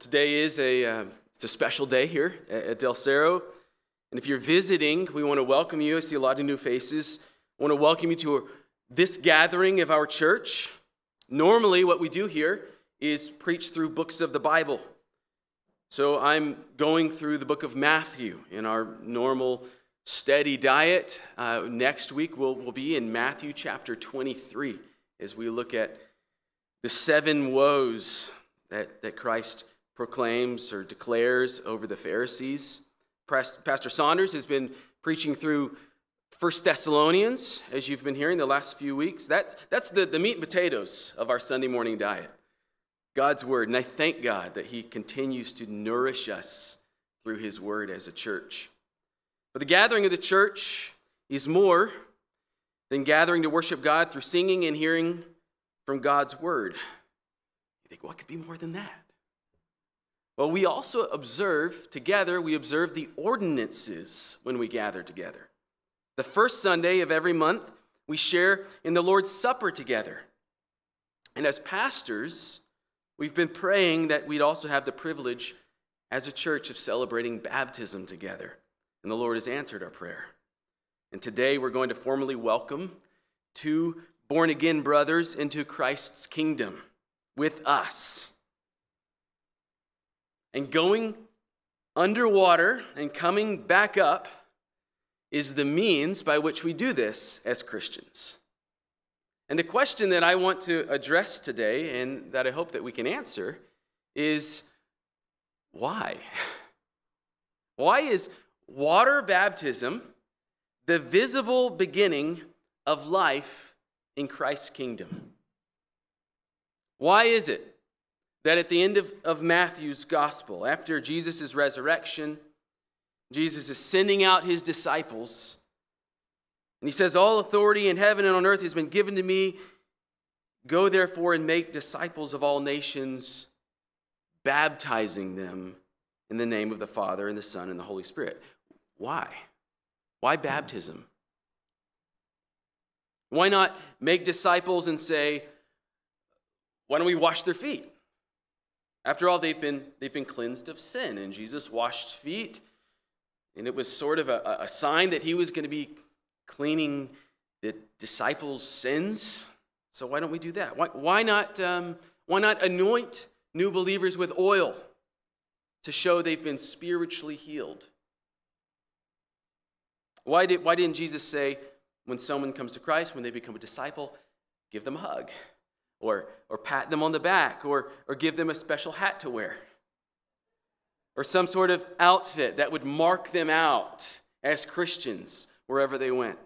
Today is a, uh, it's a special day here at, at Del Cerro. And if you're visiting, we want to welcome you. I see a lot of new faces. I want to welcome you to this gathering of our church. Normally, what we do here is preach through books of the Bible. So I'm going through the book of Matthew in our normal steady diet. Uh, next week, we'll, we'll be in Matthew chapter 23 as we look at the seven woes that, that Christ proclaims or declares over the Pharisees. Pastor Saunders has been preaching through First Thessalonians, as you've been hearing the last few weeks. That's, that's the, the meat and potatoes of our Sunday morning diet. God's Word. And I thank God that He continues to nourish us through His Word as a church. But the gathering of the church is more than gathering to worship God through singing and hearing from God's Word. You think, what could be more than that? Well, we also observe together, we observe the ordinances when we gather together. The first Sunday of every month, we share in the Lord's Supper together. And as pastors, we've been praying that we'd also have the privilege as a church of celebrating baptism together. And the Lord has answered our prayer. And today we're going to formally welcome two born again brothers into Christ's kingdom with us. And going underwater and coming back up is the means by which we do this as Christians. And the question that I want to address today and that I hope that we can answer is why? Why is water baptism the visible beginning of life in Christ's kingdom? Why is it that at the end of, of Matthew's gospel, after Jesus' resurrection, Jesus is sending out his disciples. And he says, All authority in heaven and on earth has been given to me. Go therefore and make disciples of all nations, baptizing them in the name of the Father and the Son and the Holy Spirit. Why? Why baptism? Why not make disciples and say, Why don't we wash their feet? After all, they've been, they've been cleansed of sin, and Jesus washed feet, and it was sort of a, a sign that he was going to be cleaning the disciples' sins. So why don't we do that? Why, why, not, um, why not anoint new believers with oil to show they've been spiritually healed? Why, did, why didn't Jesus say, when someone comes to Christ, when they become a disciple, give them a hug? Or, or pat them on the back or, or give them a special hat to wear or some sort of outfit that would mark them out as Christians wherever they went.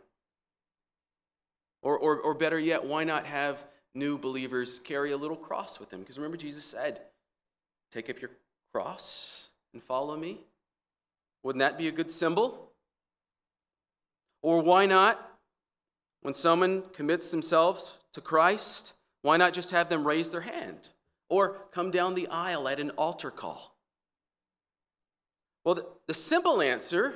Or, or, or better yet, why not have new believers carry a little cross with them? Because remember, Jesus said, Take up your cross and follow me. Wouldn't that be a good symbol? Or why not, when someone commits themselves to Christ, why not just have them raise their hand or come down the aisle at an altar call? Well, the, the simple answer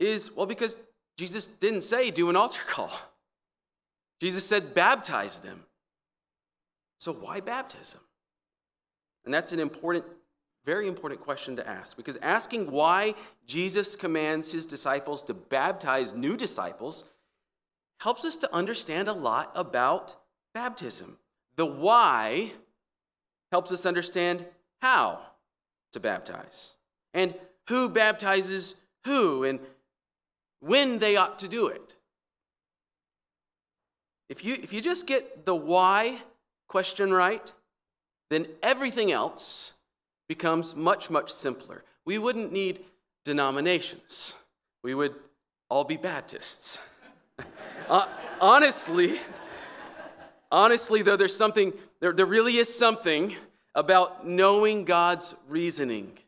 is well, because Jesus didn't say do an altar call, Jesus said baptize them. So, why baptism? And that's an important, very important question to ask because asking why Jesus commands his disciples to baptize new disciples helps us to understand a lot about baptism. The why helps us understand how to baptize and who baptizes who and when they ought to do it. If you, if you just get the why question right, then everything else becomes much, much simpler. We wouldn't need denominations, we would all be Baptists. uh, honestly, Honestly, though, there's something, there, there really is something about knowing God's reasoning.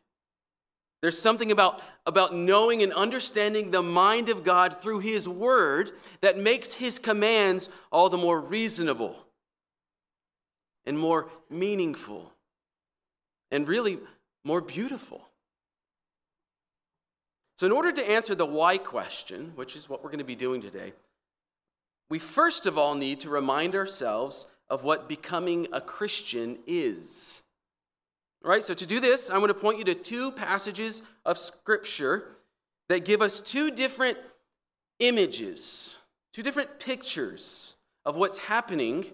There's something about, about knowing and understanding the mind of God through His Word that makes His commands all the more reasonable and more meaningful and really more beautiful. So, in order to answer the why question, which is what we're going to be doing today, we first of all need to remind ourselves of what becoming a Christian is. All right, so to do this, I'm going to point you to two passages of Scripture that give us two different images, two different pictures of what's happening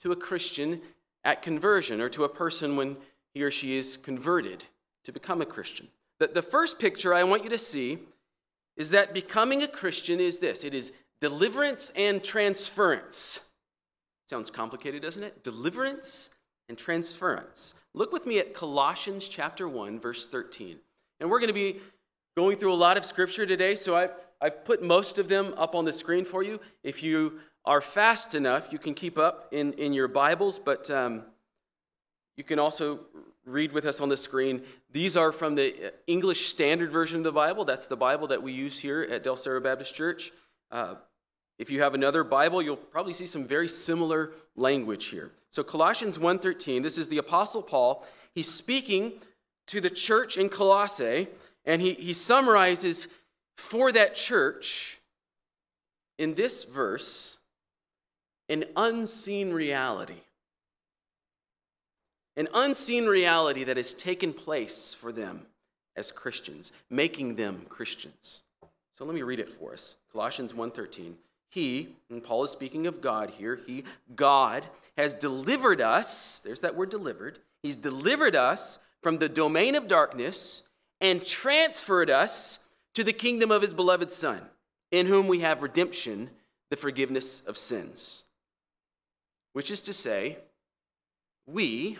to a Christian at conversion or to a person when he or she is converted to become a Christian. The, the first picture I want you to see is that becoming a Christian is this it is deliverance and transference. Sounds complicated, doesn't it? Deliverance and transference. Look with me at Colossians chapter 1, verse 13. And we're going to be going through a lot of scripture today, so I, I've put most of them up on the screen for you. If you are fast enough, you can keep up in, in your Bibles, but um, you can also read with us on the screen. These are from the English Standard Version of the Bible. That's the Bible that we use here at Del Cerro Baptist Church. Uh, if you have another Bible, you'll probably see some very similar language here. So Colossians 1:13, this is the apostle Paul. He's speaking to the church in Colossae and he, he summarizes for that church in this verse an unseen reality. An unseen reality that has taken place for them as Christians, making them Christians. So let me read it for us. Colossians 1:13. He, and Paul is speaking of God here, he, God, has delivered us, there's that word delivered, he's delivered us from the domain of darkness and transferred us to the kingdom of his beloved Son, in whom we have redemption, the forgiveness of sins. Which is to say, we,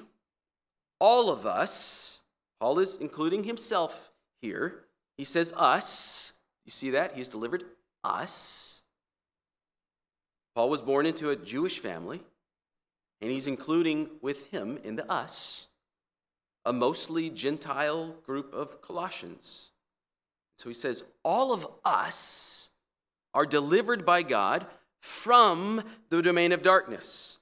all of us, Paul is including himself here. He says us. You see that? He's delivered us Paul was born into a Jewish family, and he's including with him in the us a mostly Gentile group of Colossians. So he says, All of us are delivered by God from the domain of darkness.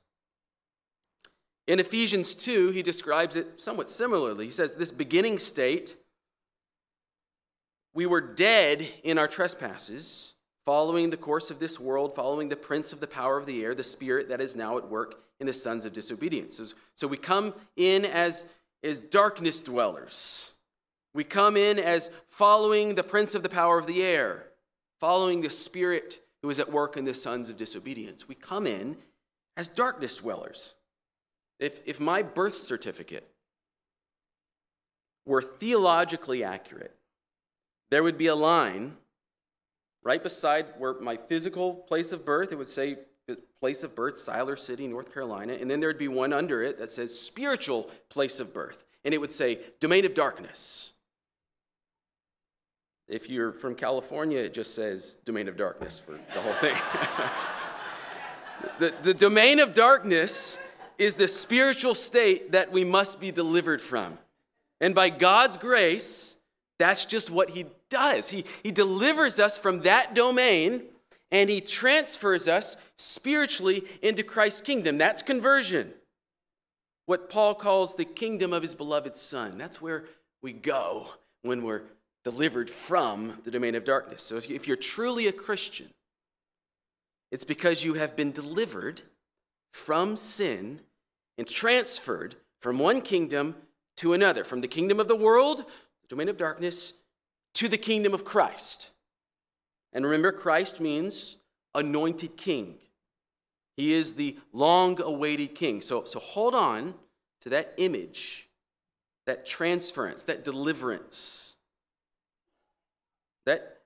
In Ephesians 2, he describes it somewhat similarly. He says, This beginning state, we were dead in our trespasses following the course of this world, following the prince of the power of the air, the spirit that is now at work in the sons of disobedience. So, so we come in as, as darkness dwellers. We come in as following the prince of the power of the air, following the spirit who is at work in the sons of disobedience. We come in as darkness dwellers. If, if my birth certificate were theologically accurate, there would be a line right beside where my physical place of birth, it would say uh, place of birth, Siler City, North Carolina. And then there'd be one under it that says spiritual place of birth. And it would say domain of darkness. If you're from California, it just says domain of darkness for the whole thing. the, the domain of darkness is the spiritual state that we must be delivered from. And by God's grace, that's just what He does. He, he delivers us from that domain and he transfers us spiritually into Christ's kingdom. That's conversion. What Paul calls the kingdom of his beloved Son. That's where we go when we're delivered from the domain of darkness. So if you're truly a Christian, it's because you have been delivered from sin and transferred from one kingdom to another, from the kingdom of the world, domain of darkness, to the kingdom of Christ. And remember, Christ means anointed king. He is the long awaited king. So, so hold on to that image, that transference, that deliverance. That,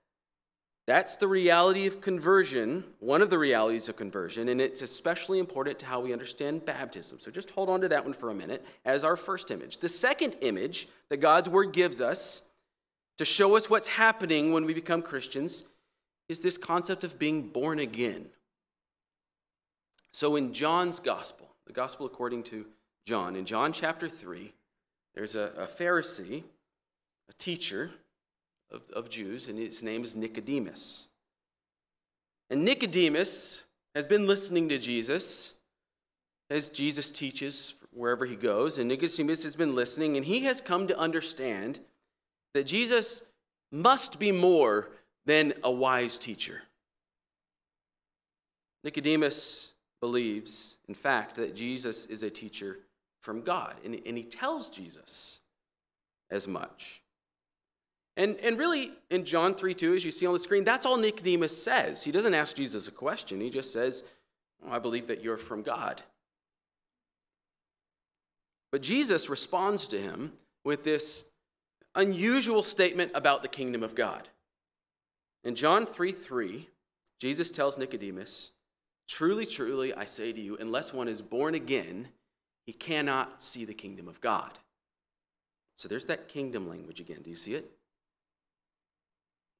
that's the reality of conversion, one of the realities of conversion, and it's especially important to how we understand baptism. So just hold on to that one for a minute as our first image. The second image that God's word gives us to show us what's happening when we become Christians is this concept of being born again. So in John's gospel, the gospel according to John, in John chapter 3, there's a, a Pharisee, a teacher of, of Jews, and his name is Nicodemus. And Nicodemus has been listening to Jesus as Jesus teaches wherever he goes, and Nicodemus has been listening, and he has come to understand that Jesus must be more than a wise teacher. Nicodemus believes, in fact, that Jesus is a teacher from God. And, and he tells Jesus as much. And, and really, in John 3 2, as you see on the screen, that's all Nicodemus says. He doesn't ask Jesus a question, he just says, oh, I believe that you're from God. But Jesus responds to him with this unusual statement about the kingdom of God. In John 3 3, Jesus tells Nicodemus, Truly, truly, I say to you, unless one is born again, he cannot see the kingdom of God. So there's that kingdom language again. Do you see it?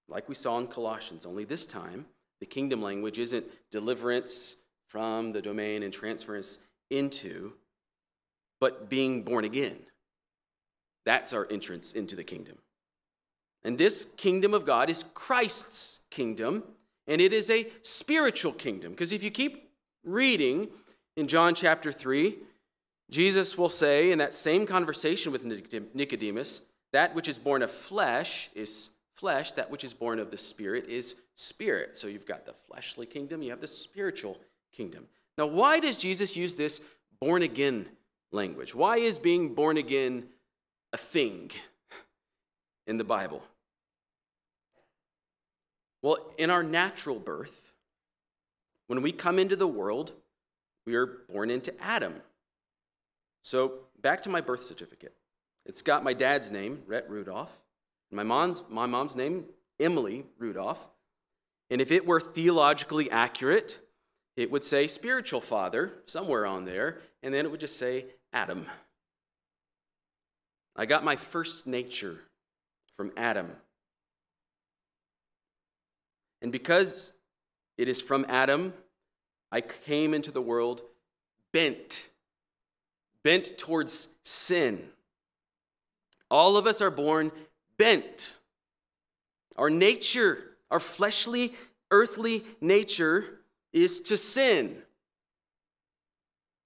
Like we saw in Colossians, only this time, the kingdom language isn't deliverance from the domain and transference into, but being born again. That's our entrance into the kingdom. And this kingdom of God is Christ's kingdom, and it is a spiritual kingdom. Because if you keep reading in John chapter 3, Jesus will say in that same conversation with Nicodemus, that which is born of flesh is flesh, that which is born of the spirit is spirit. So you've got the fleshly kingdom, you have the spiritual kingdom. Now, why does Jesus use this born again language? Why is being born again a thing in the Bible? Well, in our natural birth, when we come into the world, we are born into Adam. So, back to my birth certificate. It's got my dad's name, Rhett Rudolph, my mom's, my mom's name, Emily Rudolph. And if it were theologically accurate, it would say spiritual father somewhere on there, and then it would just say Adam. I got my first nature from Adam. And because it is from Adam, I came into the world bent, bent towards sin. All of us are born bent. Our nature, our fleshly, earthly nature, is to sin.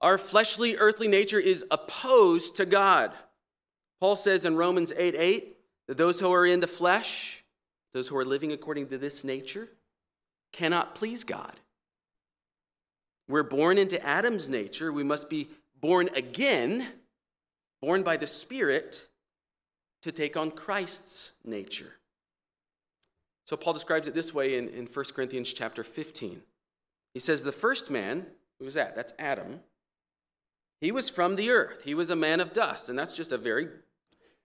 Our fleshly, earthly nature is opposed to God. Paul says in Romans 8 8 that those who are in the flesh, those who are living according to this nature, cannot please God. We're born into Adam's nature. We must be born again, born by the Spirit, to take on Christ's nature. So Paul describes it this way in, in 1 Corinthians chapter 15. He says, The first man, who was that? That's Adam. He was from the earth. He was a man of dust. And that's just a very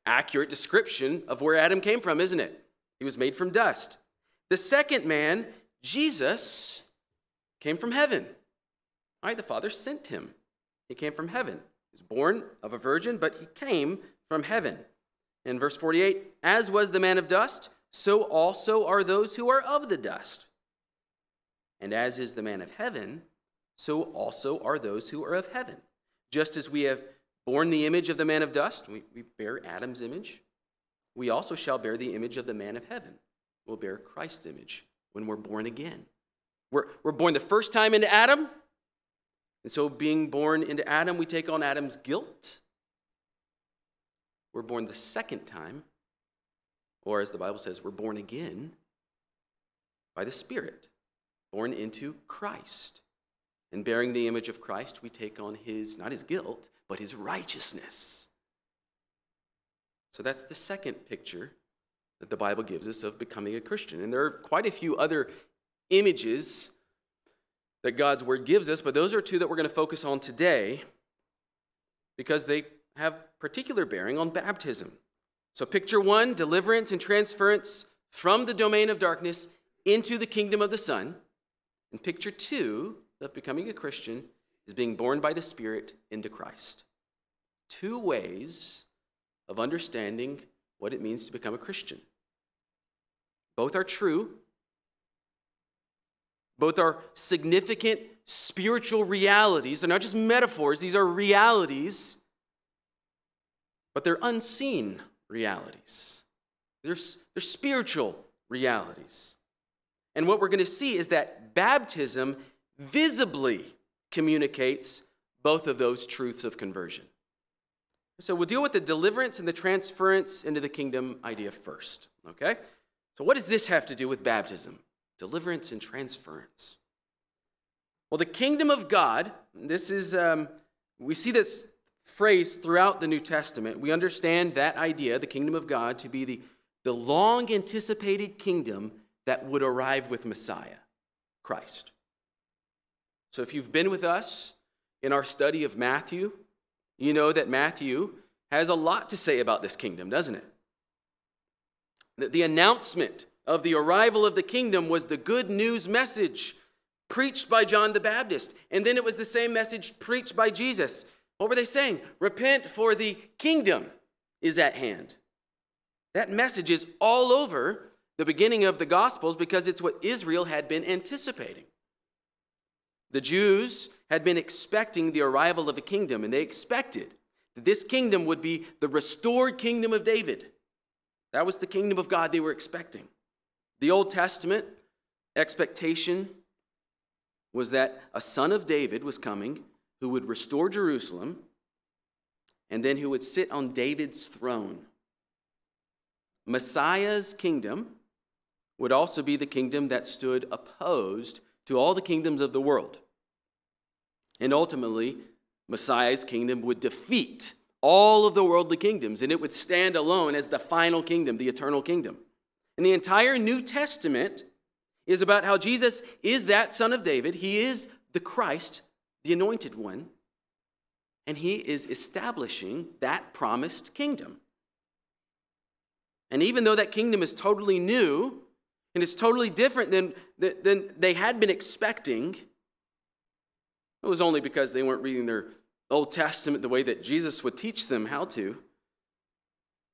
accurate description of where Adam came from, isn't it? He was made from dust. The second man, Jesus, came from heaven. All right, the Father sent him. He came from heaven. He was born of a virgin, but he came from heaven. In verse 48, as was the man of dust, so also are those who are of the dust. And as is the man of heaven, so also are those who are of heaven. Just as we have borne the image of the man of dust, we, we bear Adam's image, we also shall bear the image of the man of heaven. We'll bear Christ's image when we're born again. We're, we're born the first time into Adam, and so being born into Adam, we take on Adam's guilt. We're born the second time, or as the Bible says, we're born again by the Spirit, born into Christ. And bearing the image of Christ, we take on his, not his guilt, but his righteousness. So that's the second picture that the Bible gives us of becoming a Christian. And there are quite a few other images that God's word gives us, but those are two that we're going to focus on today because they have particular bearing on baptism. So, picture one deliverance and transference from the domain of darkness into the kingdom of the Son. And picture two of becoming a Christian is being born by the Spirit into Christ. Two ways of understanding what it means to become a Christian. Both are true, both are significant spiritual realities. They're not just metaphors, these are realities, but they're unseen realities. They're, they're spiritual realities. And what we're going to see is that baptism visibly communicates both of those truths of conversion. So we'll deal with the deliverance and the transference into the kingdom idea first. Okay? So, what does this have to do with baptism? Deliverance and transference. Well, the kingdom of God, this is, um, we see this phrase throughout the New Testament, we understand that idea, the kingdom of God, to be the, the long anticipated kingdom that would arrive with Messiah, Christ. So if you've been with us in our study of Matthew, you know that Matthew has a lot to say about this kingdom, doesn't it? The, the announcement of the arrival of the kingdom was the good news message preached by John the Baptist. And then it was the same message preached by Jesus. What were they saying? Repent, for the kingdom is at hand. That message is all over the beginning of the Gospels because it's what Israel had been anticipating. The Jews had been expecting the arrival of a kingdom, and they expected that this kingdom would be the restored kingdom of David. That was the kingdom of God they were expecting. The Old Testament expectation was that a son of David was coming who would restore Jerusalem and then who would sit on David's throne. Messiah's kingdom would also be the kingdom that stood opposed to all the kingdoms of the world. And ultimately, Messiah's kingdom would defeat all of the worldly kingdoms, and it would stand alone as the final kingdom, the eternal kingdom. And the entire New Testament is about how Jesus is that son of David. He is the Christ, the anointed one, and he is establishing that promised kingdom. And even though that kingdom is totally new and it's totally different than, than they had been expecting, it was only because they weren't reading their Old Testament the way that Jesus would teach them how to.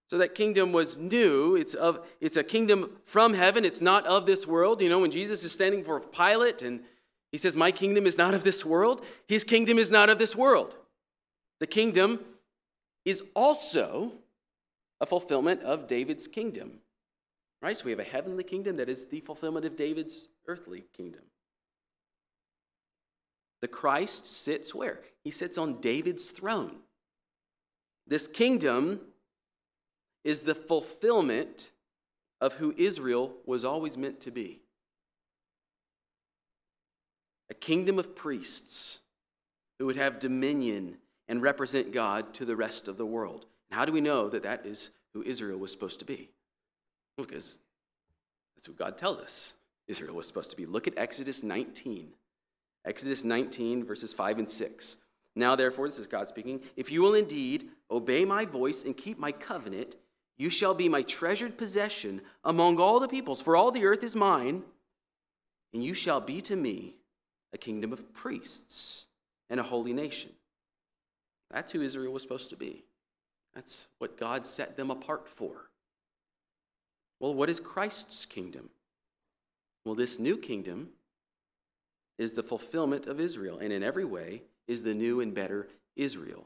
So that kingdom was new. It's, of, it's a kingdom from heaven. It's not of this world. You know, when Jesus is standing for Pilate and he says, My kingdom is not of this world, his kingdom is not of this world. The kingdom is also a fulfillment of David's kingdom. Right? So we have a heavenly kingdom that is the fulfillment of David's earthly kingdom. The Christ sits where? He sits on David's throne. This kingdom is the fulfillment of who Israel was always meant to be a kingdom of priests who would have dominion and represent God to the rest of the world. And how do we know that that is who Israel was supposed to be? Because that's what God tells us Israel was supposed to be. Look at Exodus 19. Exodus 19, verses 5 and 6. Now, therefore, this is God speaking, if you will indeed obey my voice and keep my covenant, you shall be my treasured possession among all the peoples, for all the earth is mine, and you shall be to me a kingdom of priests and a holy nation. That's who Israel was supposed to be. That's what God set them apart for. Well, what is Christ's kingdom? Well, this new kingdom is the fulfillment of Israel, and in every way is the new and better Israel,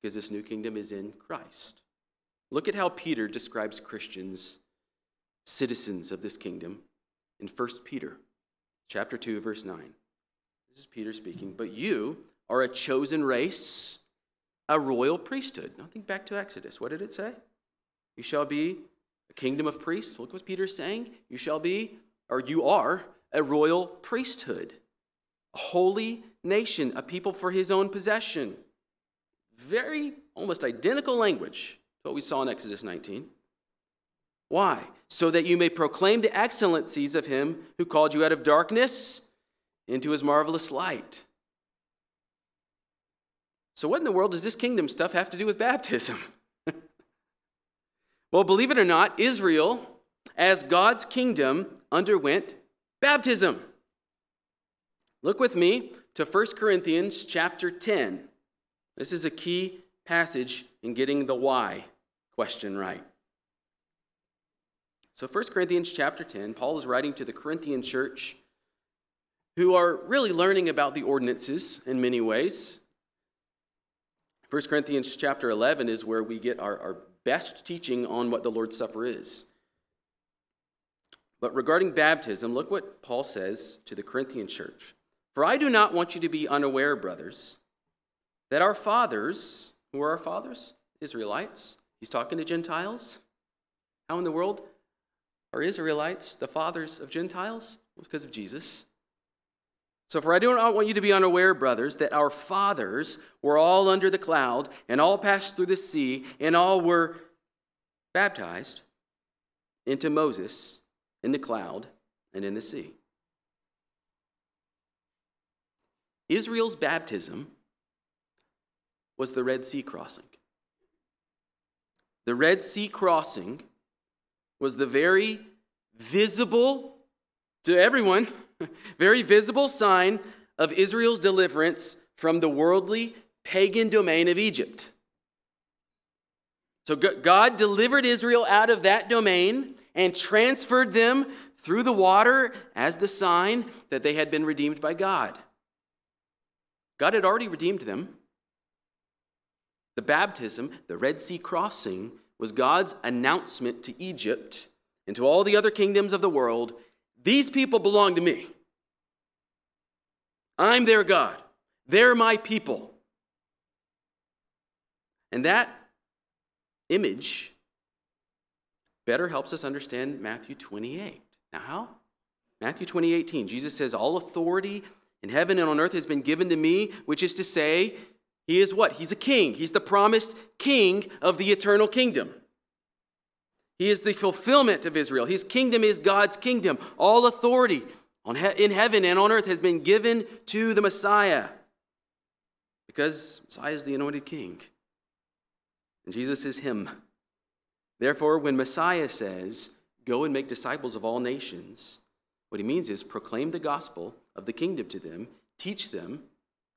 because this new kingdom is in Christ. Look at how Peter describes Christians, citizens of this kingdom, in 1 Peter chapter 2, verse 9. Is Peter speaking. But you are a chosen race, a royal priesthood. Now think back to Exodus. What did it say? You shall be a kingdom of priests. Look what Peter's saying. You shall be, or you are, a royal priesthood, a holy nation, a people for his own possession. Very almost identical language to what we saw in Exodus 19. Why? So that you may proclaim the excellencies of him who called you out of darkness into his marvelous light. So, what in the world does this kingdom stuff have to do with baptism? well, believe it or not, Israel, as God's kingdom, underwent baptism. Look with me to 1 Corinthians chapter 10. This is a key passage in getting the why question right. So 1 Corinthians chapter 10, Paul is writing to the Corinthian church who are really learning about the ordinances in many ways. 1 Corinthians chapter 11 is where we get our, our best teaching on what the Lord's Supper is. But regarding baptism, look what Paul says to the Corinthian church. For I do not want you to be unaware, brothers, that our fathers, who are our fathers? Israelites, He's talking to Gentiles. How in the world are Israelites the fathers of Gentiles? Well, because of Jesus. So, for I do not want you to be unaware, brothers, that our fathers were all under the cloud, and all passed through the sea, and all were baptized into Moses in the cloud and in the sea. Israel's baptism was the Red Sea crossing. The Red Sea crossing was the very visible to everyone, very visible sign of Israel's deliverance from the worldly pagan domain of Egypt. So God delivered Israel out of that domain and transferred them through the water as the sign that they had been redeemed by God. God had already redeemed them. The baptism, the Red Sea crossing, was God's announcement to Egypt and to all the other kingdoms of the world these people belong to me. I'm their God. They're my people. And that image better helps us understand Matthew 28. Now, how? Matthew 20, 18. Jesus says, All authority in heaven and on earth has been given to me, which is to say, he is what? He's a king. He's the promised king of the eternal kingdom. He is the fulfillment of Israel. His kingdom is God's kingdom. All authority in heaven and on earth has been given to the Messiah because Messiah is the anointed king. And Jesus is him. Therefore, when Messiah says, Go and make disciples of all nations, what he means is proclaim the gospel of the kingdom to them, teach them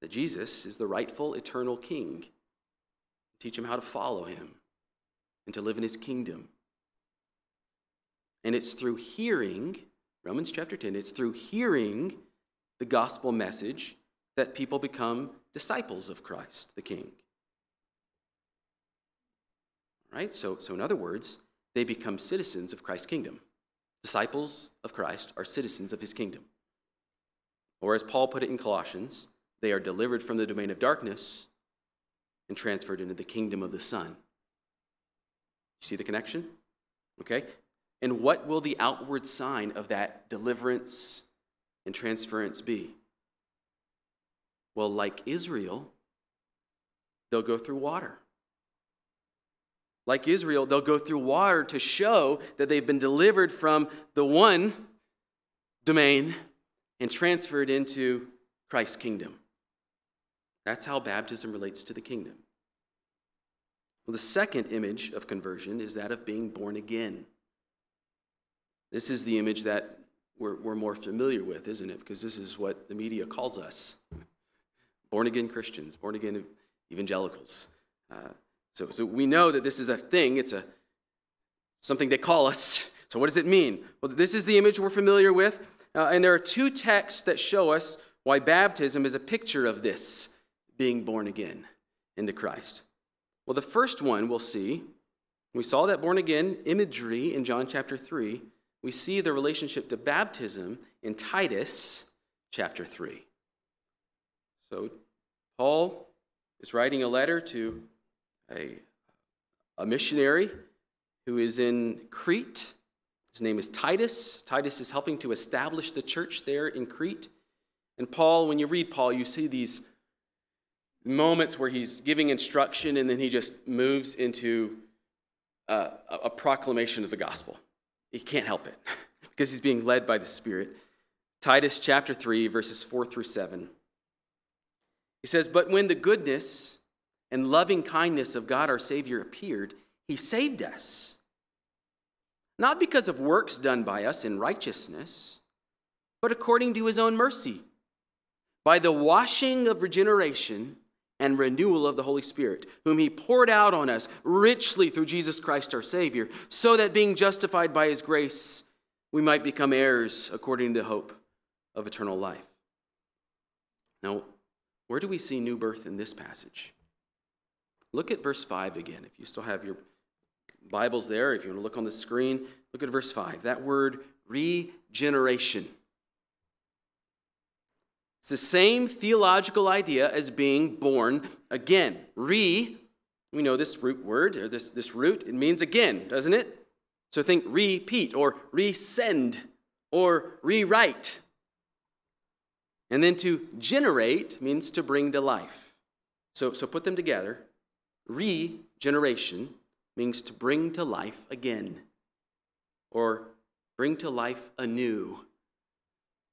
that Jesus is the rightful eternal king, teach them how to follow him and to live in his kingdom. And it's through hearing, Romans chapter 10, it's through hearing the gospel message that people become disciples of Christ, the King. Right? So, so in other words, they become citizens of Christ's kingdom. Disciples of Christ are citizens of his kingdom. Or as Paul put it in Colossians, they are delivered from the domain of darkness and transferred into the kingdom of the Son. You see the connection? Okay? And what will the outward sign of that deliverance and transference be? Well, like Israel, they'll go through water. Like Israel, they'll go through water to show that they've been delivered from the one domain and transferred into Christ's kingdom. That's how baptism relates to the kingdom. Well, the second image of conversion is that of being born again. This is the image that we're, we're more familiar with, isn't it? Because this is what the media calls us born again Christians, born again evangelicals. Uh, so, so we know that this is a thing, it's a, something they call us. So, what does it mean? Well, this is the image we're familiar with. Uh, and there are two texts that show us why baptism is a picture of this being born again into Christ. Well, the first one we'll see, we saw that born again imagery in John chapter 3 we see the relationship to baptism in Titus chapter 3. So, Paul is writing a letter to a, a missionary who is in Crete. His name is Titus. Titus is helping to establish the church there in Crete. And Paul, when you read Paul, you see these moments where he's giving instruction and then he just moves into a, a proclamation of the gospel. He can't help it because he's being led by the Spirit. Titus chapter 3, verses 4 through 7. He says, But when the goodness and loving kindness of God our Savior appeared, he saved us. Not because of works done by us in righteousness, but according to his own mercy, by the washing of regeneration and renewal of the Holy Spirit, whom He poured out on us richly through Jesus Christ our Savior, so that being justified by His grace, we might become heirs according to the hope of eternal life. Now, where do we see new birth in this passage? Look at verse 5 again. If you still have your Bibles there, if you want to look on the screen, look at verse 5. That word regeneration. It's the same theological idea as being born again. Re, we know this root word, or this, this root, it means again, doesn't it? So think repeat, or resend, or rewrite. And then to generate means to bring to life. So, so put them together. Regeneration means to bring to life again, or bring to life anew,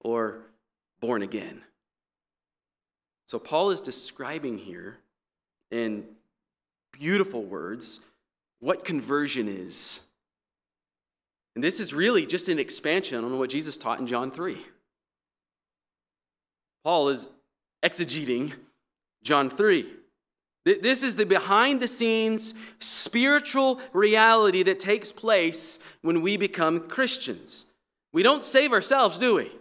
or born again. So Paul is describing here in beautiful words what conversion is. And this is really just an expansion on what Jesus taught in John 3. Paul is exegeting John 3. This is the behind the scenes spiritual reality that takes place when we become Christians. We don't save ourselves, do we?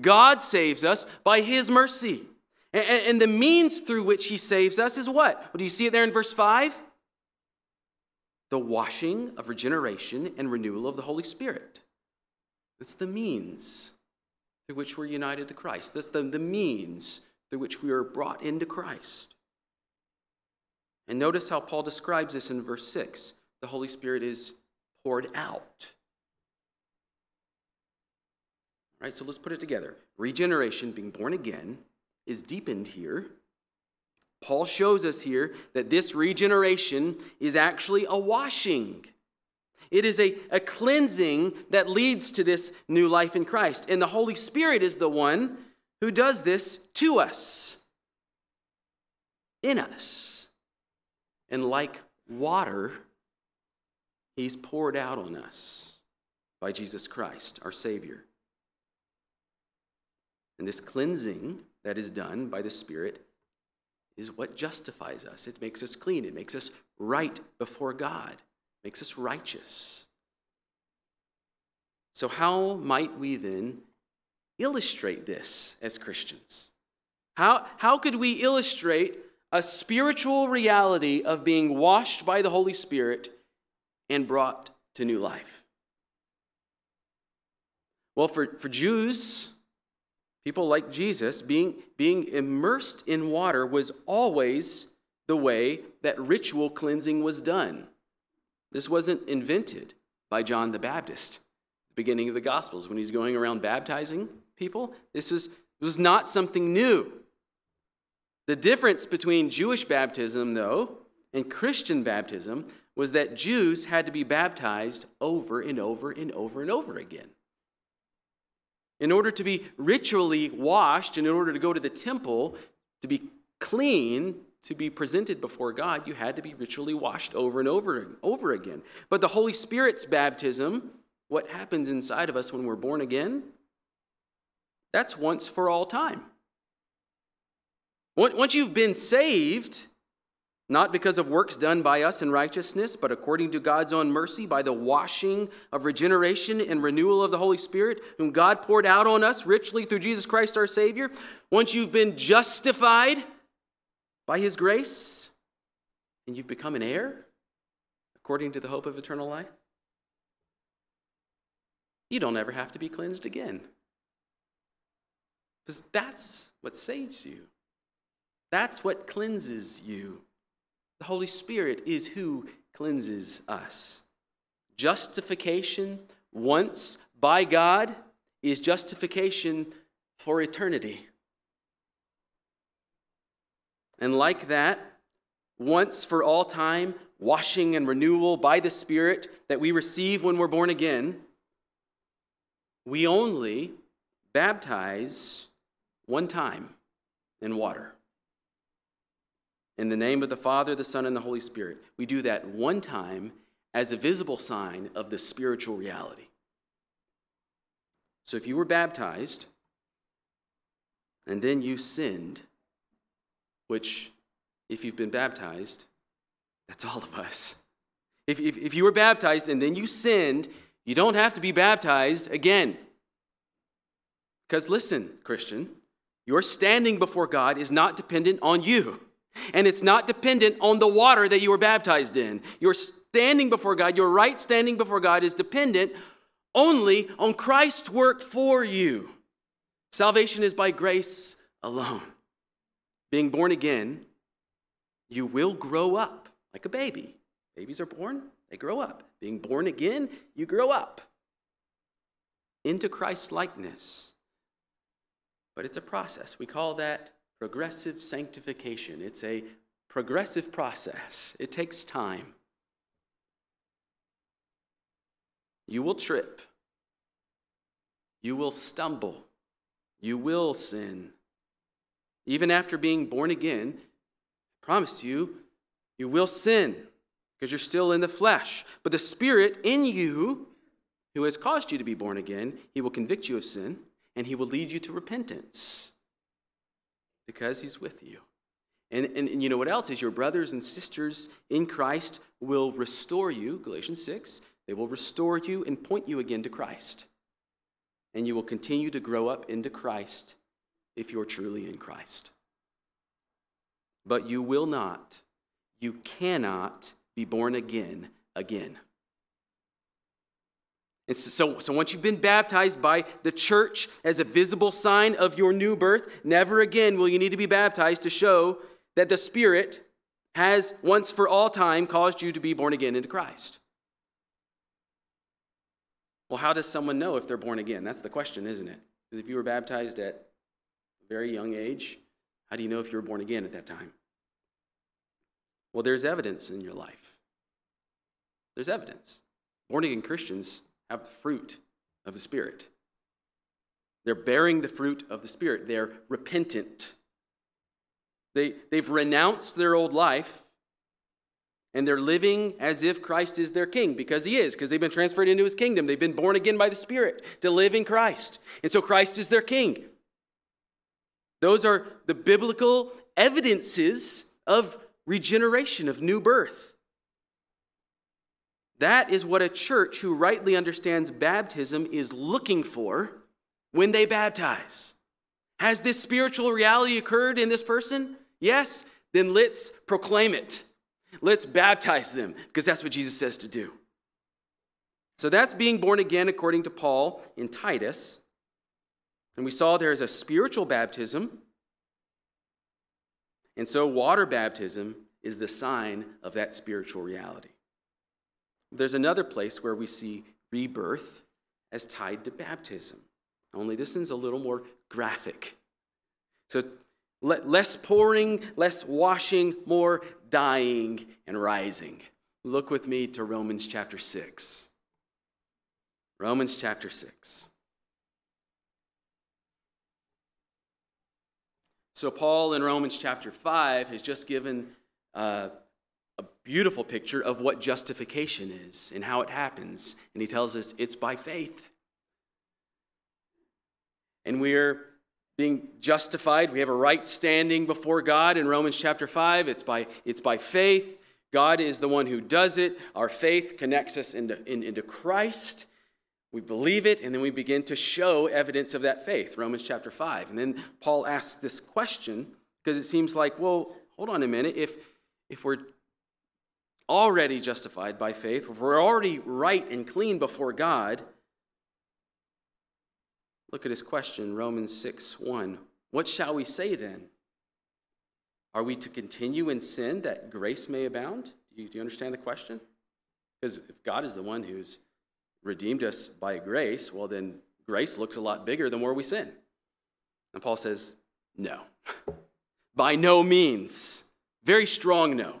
God saves us by His mercy. And the means through which He saves us is what? Well, do you see it there in verse 5? The washing of regeneration and renewal of the Holy Spirit. That's the means through which we're united to Christ. That's the, the means through which we are brought into Christ. And notice how Paul describes this in verse 6 the Holy Spirit is poured out. All right, so let's put it together. Regeneration, being born again, is deepened here. Paul shows us here that this regeneration is actually a washing. It is a, a cleansing that leads to this new life in Christ. And the Holy Spirit is the one who does this to us, in us. And like water, He's poured out on us by Jesus Christ, our Savior. And this cleansing that is done by the Spirit is what justifies us. It makes us clean, it makes us right before God makes us righteous. So, how might we then illustrate this as Christians? How, how could we illustrate a spiritual reality of being washed by the Holy Spirit and brought to new life? Well, for, for Jews, people like Jesus, being, being immersed in water was always the way that ritual cleansing was done. This wasn't invented by John the Baptist, the beginning of the Gospels, when he's going around baptizing people. This was, was not something new. The difference between Jewish baptism, though, and Christian baptism was that Jews had to be baptized over and over and over and over again. In order to be ritually washed, in order to go to the temple, to be clean, to be presented before God, you had to be ritually washed over and over and over again. But the Holy Spirit's baptism, what happens inside of us when we're born again, that's once for all time. Once you've been saved, not because of works done by us in righteousness, but according to God's own mercy, by the washing of regeneration and renewal of the Holy Spirit, whom God poured out on us richly through Jesus Christ our Savior. Once you've been justified, by his grace, and you've become an heir according to the hope of eternal life, you don't ever have to be cleansed again. Because that's what saves you. That's what cleanses you. The Holy Spirit is who cleanses us. Justification once by God is justification for eternity. And like that, once for all time, washing and renewal by the Spirit that we receive when we're born again, we only baptize one time in water. In the name of the Father, the Son, and the Holy Spirit. We do that one time as a visible sign of the spiritual reality. So if you were baptized and then you sinned, which, if you've been baptized, that's all of us. If, if, if you were baptized and then you sinned, you don't have to be baptized again. Because listen, Christian, your standing before God is not dependent on you. And it's not dependent on the water that you were baptized in. Your standing before God, your right standing before God, is dependent only on Christ's work for you. Salvation is by grace alone being born again, you will grow up like a baby. Babies are born, they grow up. Being born again, you grow up into Christ's likeness. but it's a process. We call that progressive sanctification. It's a progressive process, it takes time. You will trip, you will stumble, you will sin. Even after being born again, I promise you, you will sin because you're still in the flesh. But the Spirit in you, who has caused you to be born again, he will convict you of sin and he will lead you to repentance because he's with you. And, and, and, you know what else is your brothers and sisters in Christ will restore you, Galatians 6. They will restore you and point you again to Christ. And you will continue to grow up into Christ if you're truly in Christ. But you will not, you cannot be born again again. And so, so once you've been baptized by the church as a visible sign of your new birth, never again will you need to be baptized to show that the Spirit has once for all time caused you to be born again into Christ. Well, how does someone know if they're born again? That's the question, isn't it? Because if you were baptized at a very young age, how do you know if you were born again at that time? Well, there's evidence in your life. There's evidence. Born again Christians have the fruit of the Spirit. They're bearing the fruit of the Spirit. They're repentant. They, they've renounced their old life and they're living as if Christ is their king because he is, because they've been transferred into his kingdom. They've been born again by the Spirit to live in Christ. And so Christ is their king. Those are the biblical evidences of regeneration, of new birth. That is what a church who rightly understands baptism is looking for when they baptize. Has this spiritual reality occurred in this person? Yes? Then let's proclaim it. Let's baptize them because that's what Jesus says to do. So that's being born again according to Paul in Titus. And we saw there is a spiritual baptism. And so water baptism is the sign of that spiritual reality. There's another place where we see rebirth as tied to baptism, only this is a little more graphic. So, less pouring, less washing, more dying and rising. Look with me to Romans chapter 6. Romans chapter 6. So, Paul in Romans chapter 5 has just given uh, beautiful picture of what justification is and how it happens. And he tells us it's by faith. And we're being justified. We have a right standing before God in Romans chapter 5. It's by, it's by faith. God is the one who does it. Our faith connects us into, in, into Christ. We believe it, and then we begin to show evidence of that faith. Romans chapter 5. And then Paul asks this question because it seems like, well, hold on a minute. If, if we're already justified by faith, if we're already right and clean before God, look at his question, Romans 6 1. What shall we say then? Are we to continue in sin that grace may abound? Do you, do you understand the question? Because if God is the one who's redeemed us by grace, well, then grace looks a lot bigger than where we sin. And Paul says, no. by no means. Very strong no.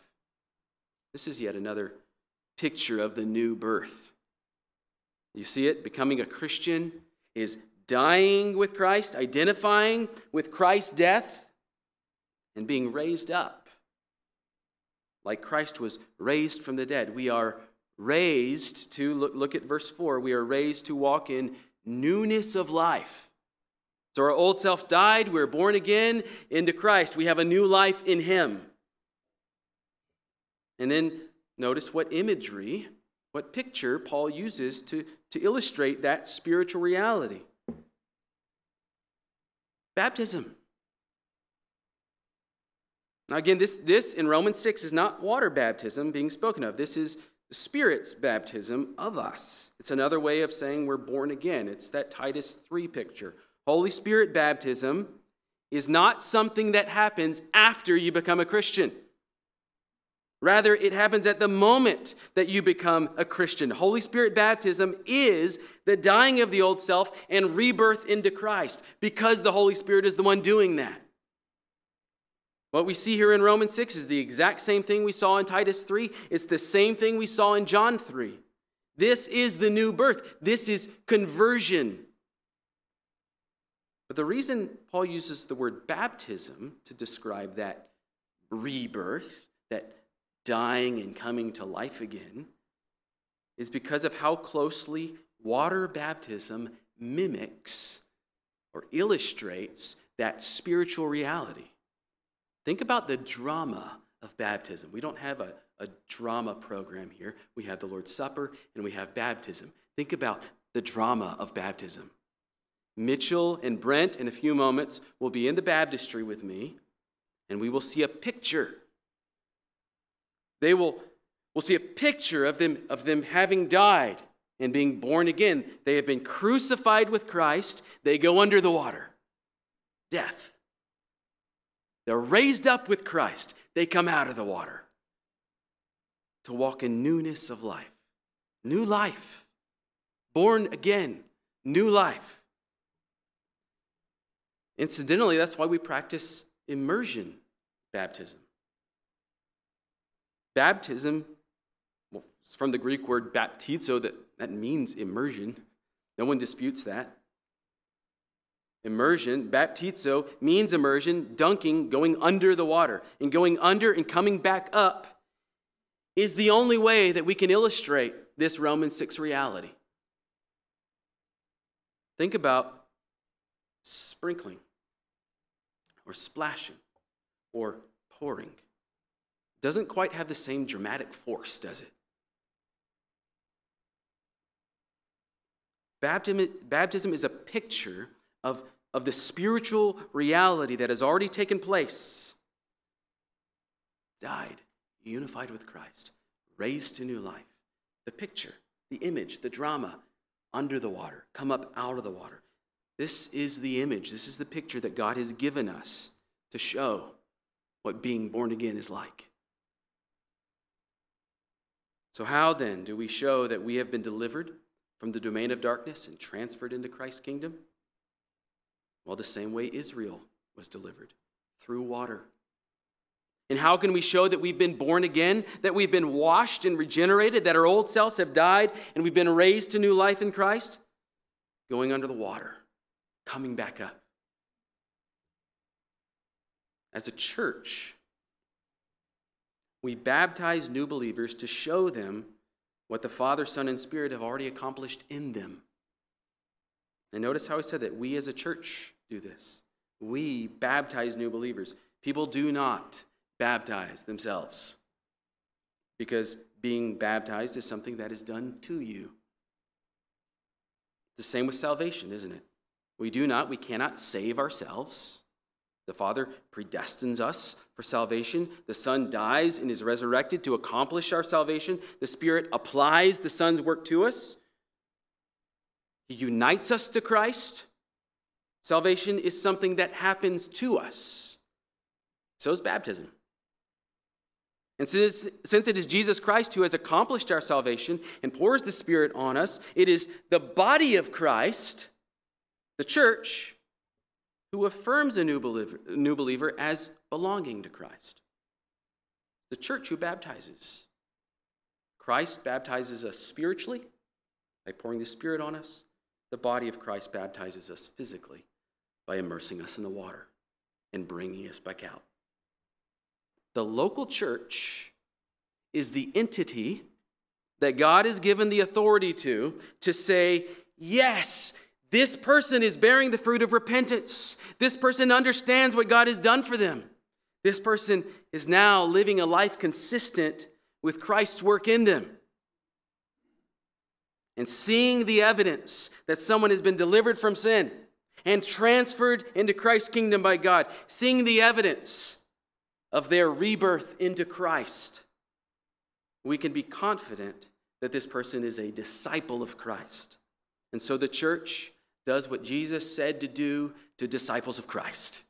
This is yet another picture of the new birth. You see it? Becoming a Christian is dying with Christ, identifying with Christ's death, and being raised up. Like Christ was raised from the dead. We are raised to, look, look at verse 4, we are raised to walk in newness of life. So our old self died, we're born again into Christ. We have a new life in Him. And then notice what imagery, what picture Paul uses to, to illustrate that spiritual reality. Baptism. Now, again, this, this in Romans 6 is not water baptism being spoken of. This is the Spirit's baptism of us. It's another way of saying we're born again. It's that Titus 3 picture. Holy Spirit baptism is not something that happens after you become a Christian. Rather, it happens at the moment that you become a Christian. Holy Spirit baptism is the dying of the old self and rebirth into Christ because the Holy Spirit is the one doing that. What we see here in Romans 6 is the exact same thing we saw in Titus 3. It's the same thing we saw in John 3. This is the new birth, this is conversion. But the reason Paul uses the word baptism to describe that rebirth, that dying and coming to life again, is because of how closely water baptism mimics or illustrates that spiritual reality. Think about the drama of baptism. We don't have a, a drama program here. We have the Lord's Supper and we have baptism. Think about the drama of baptism. Mitchell and Brent, in a few moments, will be in the baptistry with me, and we will see a picture. They will we'll see a picture of them, of them having died and being born again. They have been crucified with Christ, they go under the water. Death. They're raised up with Christ. They come out of the water to walk in newness of life. New life. Born again. New life. Incidentally, that's why we practice immersion baptism. Baptism, well, it's from the Greek word baptizo, that, that means immersion. No one disputes that. Immersion, baptizo, means immersion, dunking, going under the water. And going under and coming back up is the only way that we can illustrate this Romans 6 reality. Think about sprinkling, or splashing, or pouring. Doesn't quite have the same dramatic force, does it? Baptism, baptism is a picture of, of the spiritual reality that has already taken place. Died, unified with Christ, raised to new life. The picture, the image, the drama under the water, come up out of the water. This is the image, this is the picture that God has given us to show what being born again is like. So, how then do we show that we have been delivered from the domain of darkness and transferred into Christ's kingdom? Well, the same way Israel was delivered through water. And how can we show that we've been born again, that we've been washed and regenerated, that our old selves have died, and we've been raised to new life in Christ? Going under the water, coming back up. As a church, we baptize new believers to show them what the Father, Son, and Spirit have already accomplished in them. And notice how I said that we as a church do this. We baptize new believers. People do not baptize themselves because being baptized is something that is done to you. It's The same with salvation, isn't it? We do not, we cannot save ourselves. The Father predestines us for salvation. The Son dies and is resurrected to accomplish our salvation. The Spirit applies the Son's work to us. He unites us to Christ. Salvation is something that happens to us. So is baptism. And since, since it is Jesus Christ who has accomplished our salvation and pours the Spirit on us, it is the body of Christ, the church, who affirms a new believer, new believer as belonging to Christ. The church who baptizes. Christ baptizes us spiritually by pouring the Spirit on us the body of Christ baptizes us physically by immersing us in the water and bringing us back out. The local church is the entity that God has given the authority to to say, yes, this person is bearing the fruit of repentance. This person understands what God has done for them. This person is now living a life consistent with Christ's work in them and seeing the evidence that someone has been delivered from sin and transferred into Christ's kingdom by God, seeing the evidence of their rebirth into Christ, we can be confident that this person is a disciple of Christ. And so the church does what Jesus said to do to disciples of Christ.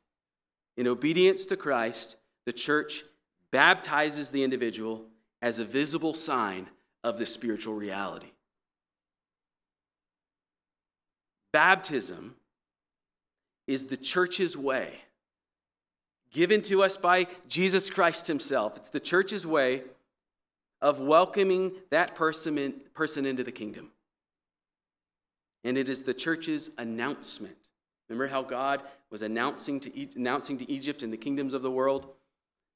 In obedience to Christ, the church baptizes the individual as a visible sign of the spiritual reality. Baptism is the church's way, given to us by Jesus Christ Himself. It's the church's way of welcoming that person, in, person into the kingdom. And it is the church's announcement. Remember how God was announcing to, announcing to Egypt and the kingdoms of the world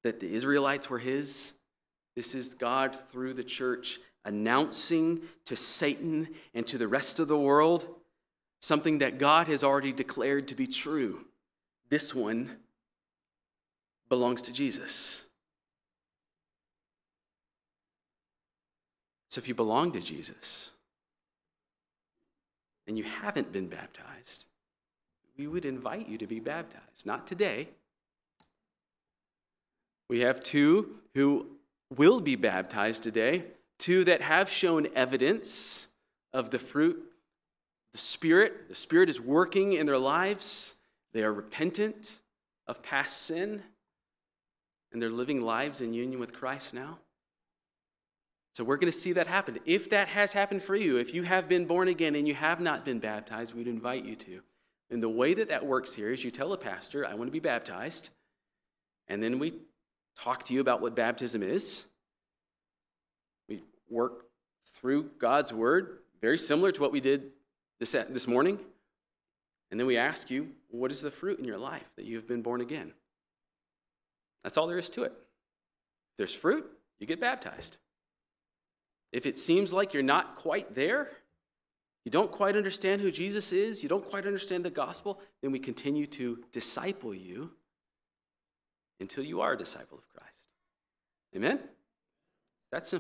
that the Israelites were His? This is God through the church announcing to Satan and to the rest of the world something that God has already declared to be true. This one belongs to Jesus. So if you belong to Jesus and you haven't been baptized, we would invite you to be baptized. Not today. We have two who will be baptized today, two that have shown evidence of the fruit the Spirit. The Spirit is working in their lives. They are repentant of past sin, and they're living lives in union with Christ now. So we're going to see that happen. If that has happened for you, if you have been born again and you have not been baptized, we'd invite you to. And the way that that works here is you tell a pastor, I want to be baptized. And then we talk to you about what baptism is. We work through God's word, very similar to what we did this, this morning. And then we ask you, what is the fruit in your life that you have been born again? That's all there is to it. If there's fruit, you get baptized. If it seems like you're not quite there, you don't quite understand who Jesus is, you don't quite understand the gospel, then we continue to disciple you until you are a disciple of Christ. Amen? That's simple.